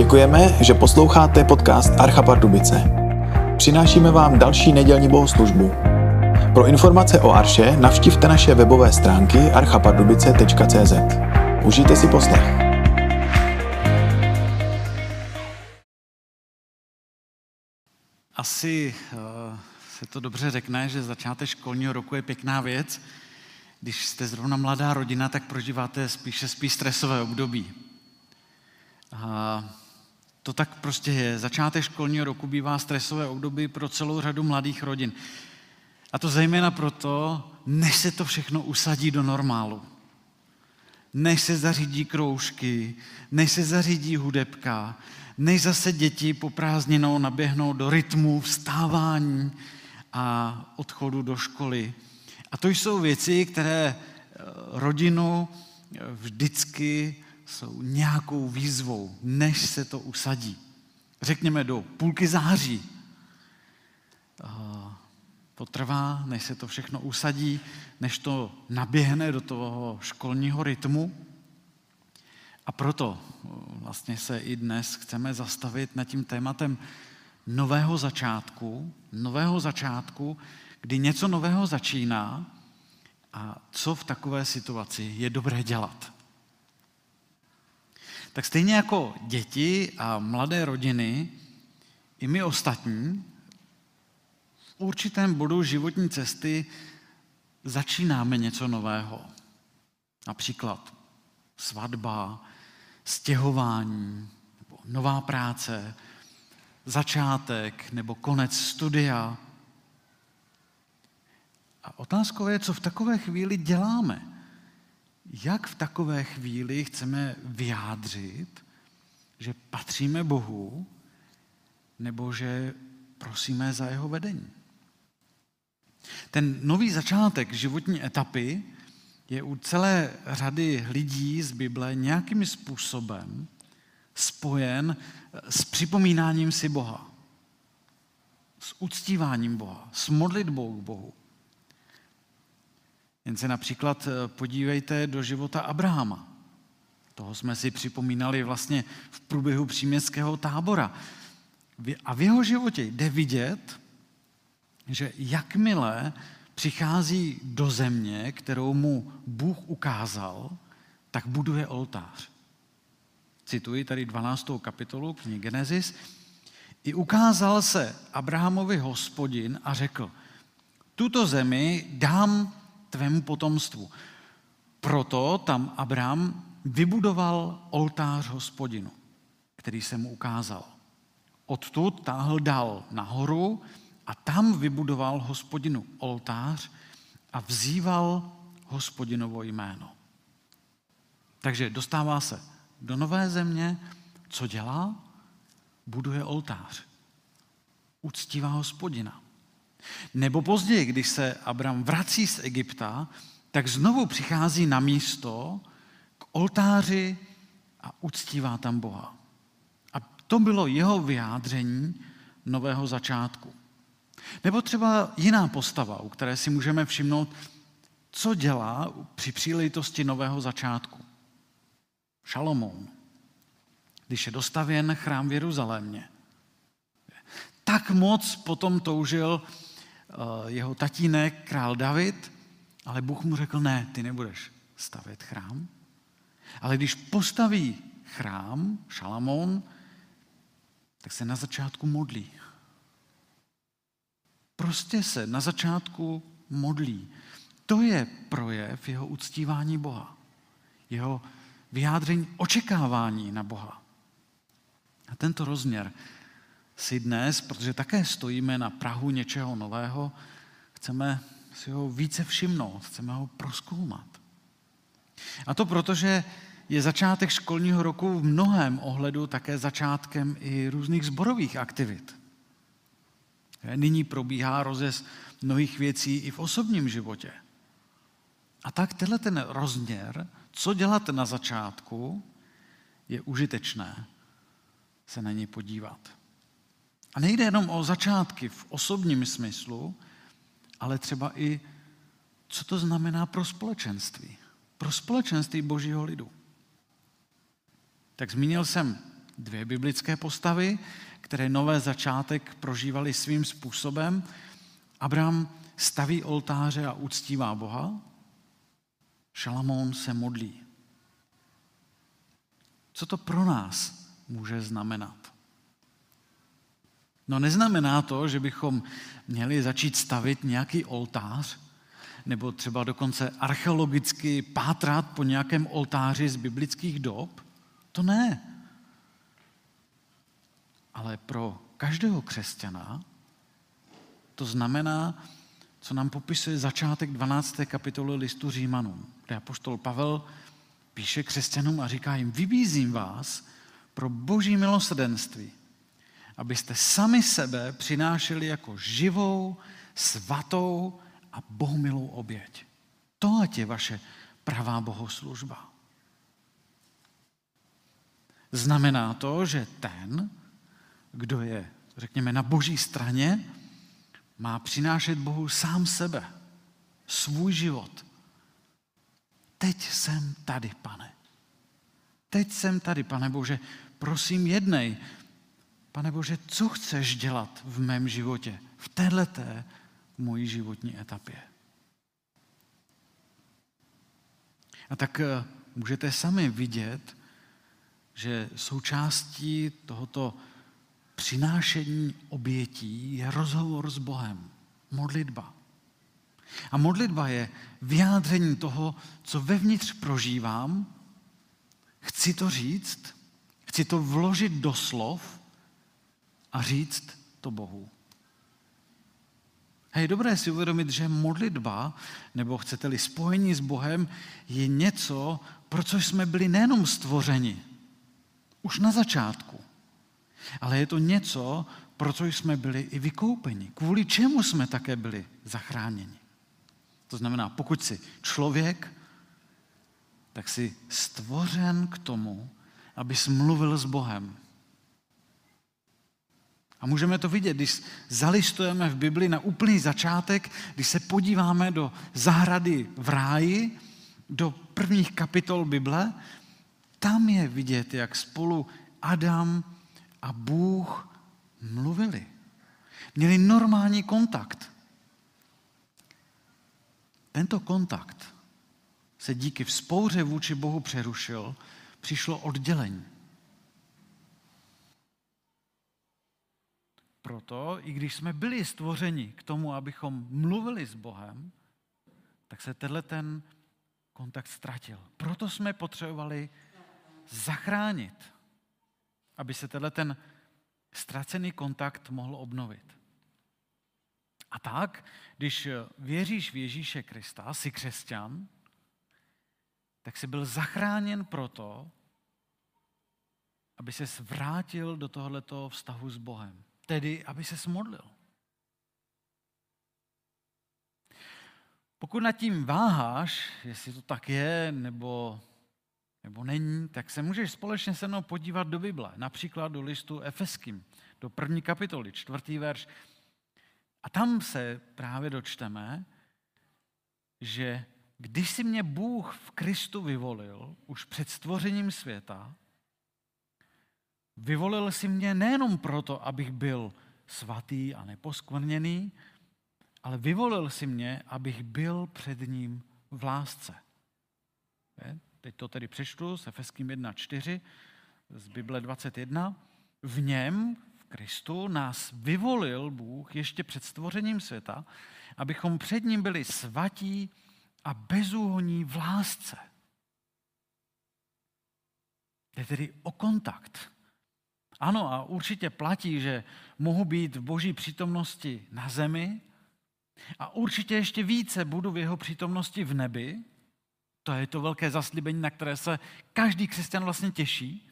Děkujeme, že posloucháte podcast Archa Pardubice. Přinášíme vám další nedělní bohoslužbu. Pro informace o Arše navštivte naše webové stránky archapardubice.cz. Užijte si poslech. Asi uh, se to dobře řekne, že začátek školního roku je pěkná věc. Když jste zrovna mladá rodina, tak prožíváte spíše spíš stresové období. To tak prostě je. Začátek školního roku bývá stresové období pro celou řadu mladých rodin. A to zejména proto, než se to všechno usadí do normálu. Než se zařídí kroužky, než se zařídí hudebka, než zase děti po prázdninou naběhnou do rytmu vstávání a odchodu do školy. A to jsou věci, které eh, rodinu vždycky jsou nějakou výzvou, než se to usadí. Řekněme do půlky září. To trvá, než se to všechno usadí, než to naběhne do toho školního rytmu. A proto vlastně se i dnes chceme zastavit nad tím tématem nového začátku, nového začátku, kdy něco nového začíná a co v takové situaci je dobré dělat. Tak stejně jako děti a mladé rodiny, i my ostatní, v určitém bodu životní cesty začínáme něco nového. Například svatba, stěhování, nebo nová práce, začátek nebo konec studia. A otázkou je, co v takové chvíli děláme jak v takové chvíli chceme vyjádřit, že patříme Bohu, nebo že prosíme za jeho vedení. Ten nový začátek životní etapy je u celé řady lidí z Bible nějakým způsobem spojen s připomínáním si Boha, s uctíváním Boha, s modlitbou k Bohu. Jen se například eh, podívejte do života Abrahama. Toho jsme si připomínali vlastně v průběhu příměstského tábora. A v jeho životě jde vidět, že jakmile přichází do země, kterou mu Bůh ukázal, tak buduje oltář. Cituji tady 12. kapitolu knihy Genesis. I ukázal se Abrahamovi hospodin a řekl, tuto zemi dám tvému potomstvu. Proto tam Abraham vybudoval oltář hospodinu, který se mu ukázal. Odtud táhl dal nahoru a tam vybudoval hospodinu oltář a vzýval hospodinovo jméno. Takže dostává se do nové země, co dělá? Buduje oltář. Uctívá hospodina. Nebo později, když se Abram vrací z Egypta, tak znovu přichází na místo k oltáři a uctívá tam Boha. A to bylo jeho vyjádření nového začátku. Nebo třeba jiná postava, u které si můžeme všimnout, co dělá při příležitosti nového začátku. Šalomoun, když je dostavěn chrám v Jeruzalémě. Tak moc potom toužil jeho tatínek, král David, ale Bůh mu řekl, ne, ty nebudeš stavět chrám. Ale když postaví chrám, Šalamón, tak se na začátku modlí. Prostě se na začátku modlí. To je projev jeho uctívání Boha. Jeho vyjádření očekávání na Boha. A tento rozměr si dnes, protože také stojíme na Prahu něčeho nového, chceme si ho více všimnout, chceme ho proskoumat. A to proto, že je začátek školního roku v mnohém ohledu také začátkem i různých zborových aktivit. Nyní probíhá rozjezd mnohých věcí i v osobním životě. A tak tenhle ten rozměr, co dělat na začátku, je užitečné se na něj podívat. A nejde jenom o začátky v osobním smyslu, ale třeba i, co to znamená pro společenství. Pro společenství božího lidu. Tak zmínil jsem dvě biblické postavy, které nové začátek prožívali svým způsobem. Abraham staví oltáře a uctívá Boha, Šalamón se modlí. Co to pro nás může znamenat? No neznamená to, že bychom měli začít stavit nějaký oltář, nebo třeba dokonce archeologicky pátrat po nějakém oltáři z biblických dob. To ne. Ale pro každého křesťana to znamená, co nám popisuje začátek 12. kapitoly listu Římanům, kde apoštol Pavel píše křesťanům a říká jim, vybízím vás pro boží milosrdenství, abyste sami sebe přinášeli jako živou, svatou a bohumilou oběť. To ať je vaše pravá bohoslužba. Znamená to, že ten, kdo je, řekněme, na boží straně, má přinášet Bohu sám sebe, svůj život. Teď jsem tady, pane. Teď jsem tady, pane Bože. Prosím, jednej. Pane Bože, co chceš dělat v mém životě, v téhleté mojí životní etapě? A tak eh, můžete sami vidět, že součástí tohoto přinášení obětí je rozhovor s Bohem, modlitba. A modlitba je vyjádření toho, co vevnitř prožívám, chci to říct, chci to vložit do slov a říct to Bohu. A je dobré si uvědomit, že modlitba, nebo chcete-li spojení s Bohem, je něco, pro co jsme byli nejenom stvořeni, už na začátku, ale je to něco, pro co jsme byli i vykoupeni. Kvůli čemu jsme také byli zachráněni. To znamená, pokud jsi člověk, tak jsi stvořen k tomu, abys mluvil s Bohem. A můžeme to vidět, když zalistujeme v Bibli na úplný začátek, když se podíváme do zahrady v ráji, do prvních kapitol Bible, tam je vidět, jak spolu Adam a Bůh mluvili. Měli normální kontakt. Tento kontakt se díky vzpouře vůči Bohu přerušil, přišlo oddělení. Proto, i když jsme byli stvořeni k tomu, abychom mluvili s Bohem, tak se tenhle ten kontakt ztratil. Proto jsme potřebovali zachránit aby se tenhle ten ztracený kontakt mohl obnovit. A tak, když věříš v Ježíše Krista, jsi křesťan, tak jsi byl zachráněn proto, aby se vrátil do tohoto vztahu s Bohem. Tedy, aby se modlil. Pokud nad tím váháš, jestli to tak je, nebo nebo není, tak se můžeš společně se mnou podívat do Bible, například do listu Efeským, do první kapitoly, čtvrtý verš. A tam se právě dočteme, že když si mě Bůh v Kristu vyvolil, už před stvořením světa, vyvolil si mě nejenom proto, abych byl svatý a neposkvrněný, ale vyvolil si mě, abych byl před ním v lásce. Teď to tedy přečtu s Efeským 1.4 z Bible 21. V něm, v Kristu, nás vyvolil Bůh ještě před stvořením světa, abychom před ním byli svatí a bezúhoní v lásce. Jde tedy o kontakt. Ano, a určitě platí, že mohu být v boží přítomnosti na zemi a určitě ještě více budu v jeho přítomnosti v nebi, to je to velké zaslíbení, na které se každý křesťan vlastně těší.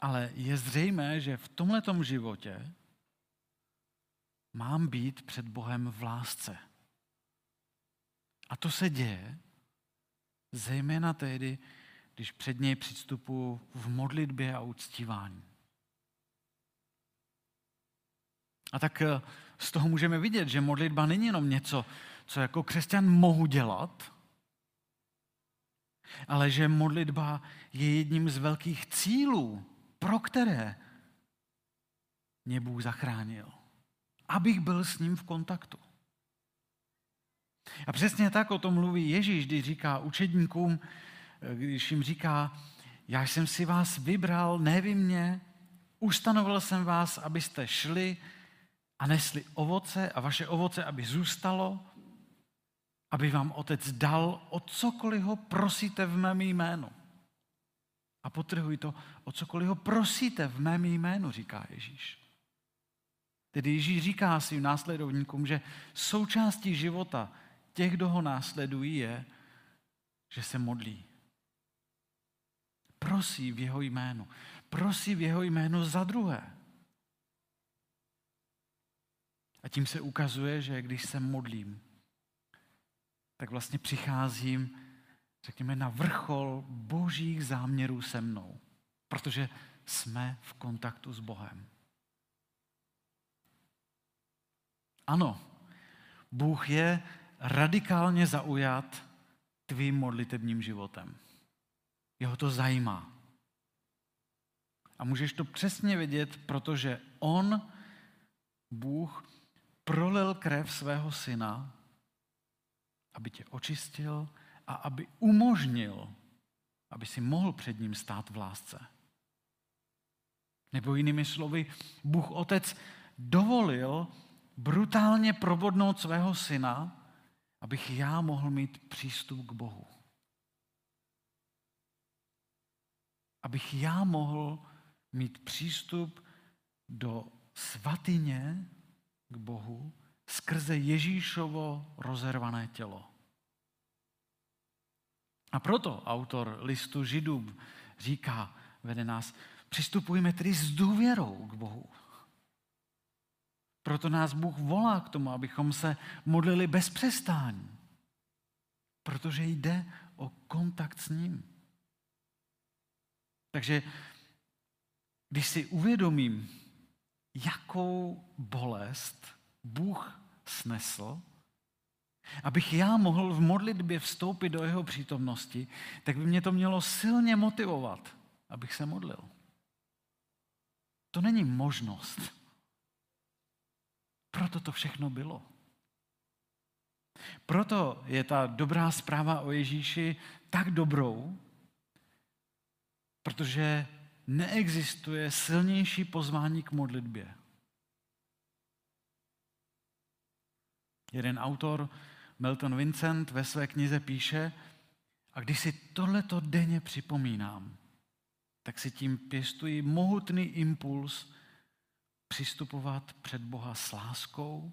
Ale je zřejmé, že v tomhletom životě mám být před Bohem v lásce. A to se děje zejména tehdy, když před něj přistupu v modlitbě a uctívání. A tak eh, z toho můžeme vidět, že modlitba není jenom něco, co jako křesťan mohu dělat, ale že modlitba je jedním z velkých cílů, pro které mě Bůh zachránil. Abych byl s ním v kontaktu. A přesně tak o tom mluví Ježíš, když říká učedníkům, když jim říká, já jsem si vás vybral, mě, ustanovil jsem vás, abyste šli a nesli ovoce a vaše ovoce, aby zůstalo, aby vám otec dal o cokoliv ho prosíte v mém jménu. A potrhuji to, o cokoliv ho prosíte v mém jménu, říká Ježíš. Tedy Ježíš říká svým následovníkům, že součástí života těch, kdo ho následují, je, že se modlí. Prosí v jeho jménu. Prosí v jeho jménu za druhé. A tím se ukazuje, že když se modlím, tak vlastně přicházím, řekněme, na vrchol božích záměrů se mnou. Protože jsme v kontaktu s Bohem. Ano, Bůh je radikálně zaujat tvým modlitebním životem. Jeho to zajímá. A můžeš to přesně vědět, protože On, Bůh, prolil krev svého syna, aby tě očistil a aby umožnil, aby si mohl před ním stát v lásce. Nebo jinými slovy, Bůh Otec dovolil brutálně probodnout svého syna, abych já mohl mít přístup k Bohu. Abych já mohl mít přístup do svatyně k Bohu skrze Ježíšovo rozervané tělo. A proto autor listu Židům říká, vede nás, přistupujeme tedy s důvěrou k Bohu. Proto nás Bůh volá k tomu, abychom se modlili bez přestání. Protože jde o kontakt s ním. Takže když si uvědomím, jakou bolest Bůh snesl, abych já mohl v modlitbě vstoupit do jeho přítomnosti, tak by mě to mělo silně motivovat, abych se modlil. To není možnost. Proto to všechno bylo. Proto je ta dobrá zpráva o Ježíši tak dobrou, protože neexistuje silnější pozvání k modlitbě. Jeden autor, Melton Vincent, ve své knize píše, a když si tohleto denně připomínám, tak si tím pěstuji mohutný impuls přistupovat před Boha s láskou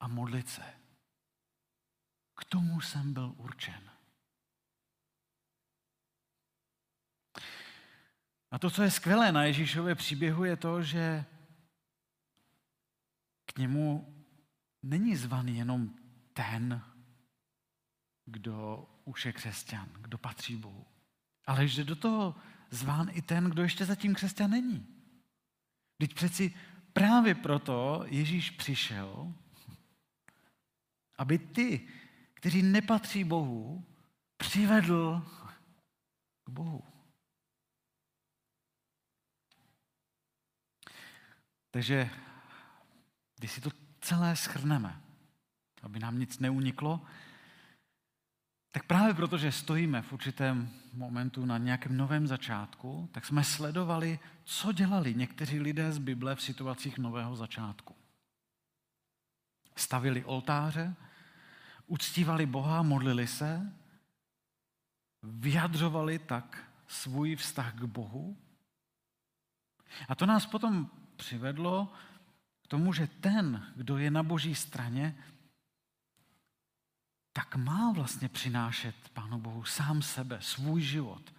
a modlit se. K tomu jsem byl určen. A to, co je skvělé na Ježíšově příběhu, je to, že k němu není zvaný jenom ten, kdo už je křesťan, kdo patří Bohu. Ale že do toho zván i ten, kdo ještě zatím křesťan není. Teď přeci právě proto Ježíš přišel, aby ty, kteří nepatří Bohu, přivedl k Bohu. Takže když si to celé schrneme, aby nám nic neuniklo, tak právě proto, že stojíme v určitém momentu na nějakém novém začátku, tak jsme sledovali, co dělali někteří lidé z Bible v situacích nového začátku. Stavili oltáře, uctívali Boha, modlili se, vyjadřovali tak svůj vztah k Bohu. A to nás potom přivedlo k tomu, že ten, kdo je na boží straně, tak má vlastně přinášet Pánu Bohu sám sebe, svůj život.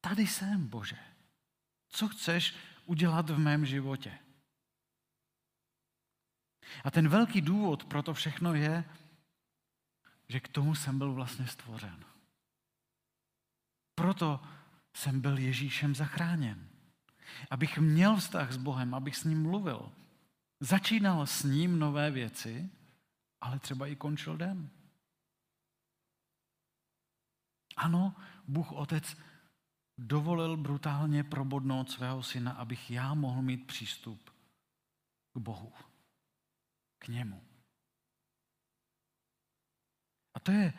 Tady jsem, Bože. Co chceš udělat v mém životě? A ten velký důvod pro to všechno je, že k tomu jsem byl vlastně stvořen. Proto jsem byl Ježíšem zachráněn. Abych měl vztah s Bohem, abych s ním mluvil. Začínal s ním nové věci, ale třeba i končil den. Ano, Bůh Otec dovolil brutálně probodnout svého syna, abych já mohl mít přístup k Bohu, k němu. A to je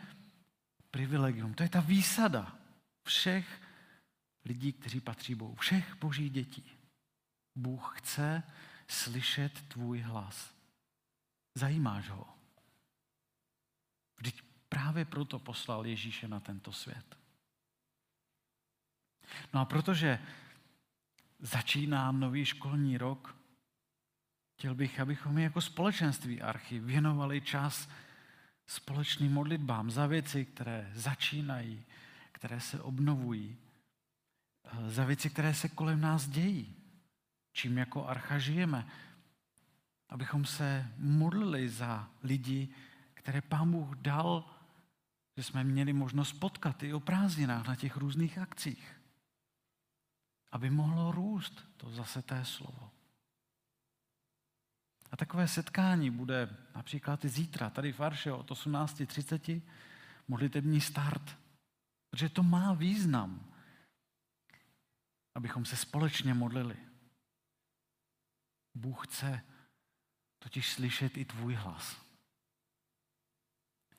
privilegium, to je ta výsada všech lidí, kteří patří Bohu, všech božích dětí. Bůh chce slyšet tvůj hlas. Zajímáš ho? Vždyť právě proto poslal Ježíše na tento svět. No a protože začíná nový školní rok, chtěl bych, abychom jako společenství Archy věnovali čas společným modlitbám za věci, které začínají, které se obnovují, za věci, které se kolem nás dějí, čím jako Archa žijeme, abychom se modlili za lidi, které Pán Bůh dal, že jsme měli možnost potkat i o prázdninách na těch různých akcích. Aby mohlo růst to zase té slovo. A takové setkání bude například i zítra, tady v Arše od 18.30, modlitební start. Protože to má význam, abychom se společně modlili. Bůh chce totiž slyšet i tvůj hlas.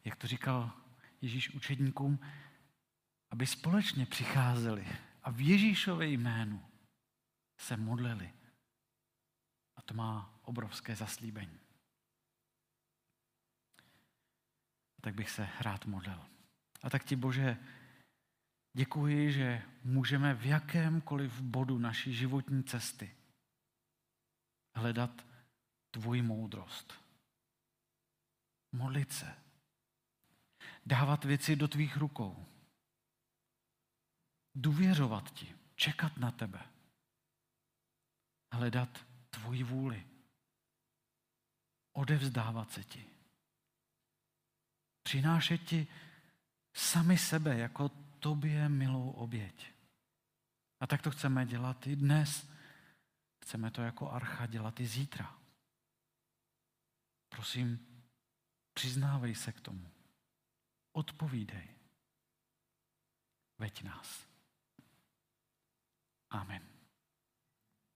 Jak to říkal Ježíš učedníkům, aby společně přicházeli a v Ježíšově jménu se modlili. A to má obrovské zaslíbení. Tak bych se rád modlil. A tak ti, Bože, děkuji, že můžeme v jakémkoliv bodu naší životní cesty hledat tvoji moudrost. Modlit se. Dávat věci do tvých rukou. Důvěřovat ti. Čekat na tebe. Hledat tvoji vůli. Odevzdávat se ti. Přinášet ti sami sebe jako tobě milou oběť. A tak to chceme dělat i dnes. Chceme to jako archa dělat i zítra. Prosím, přiznávej se k tomu. Odpovídej. Veď nás. Amen.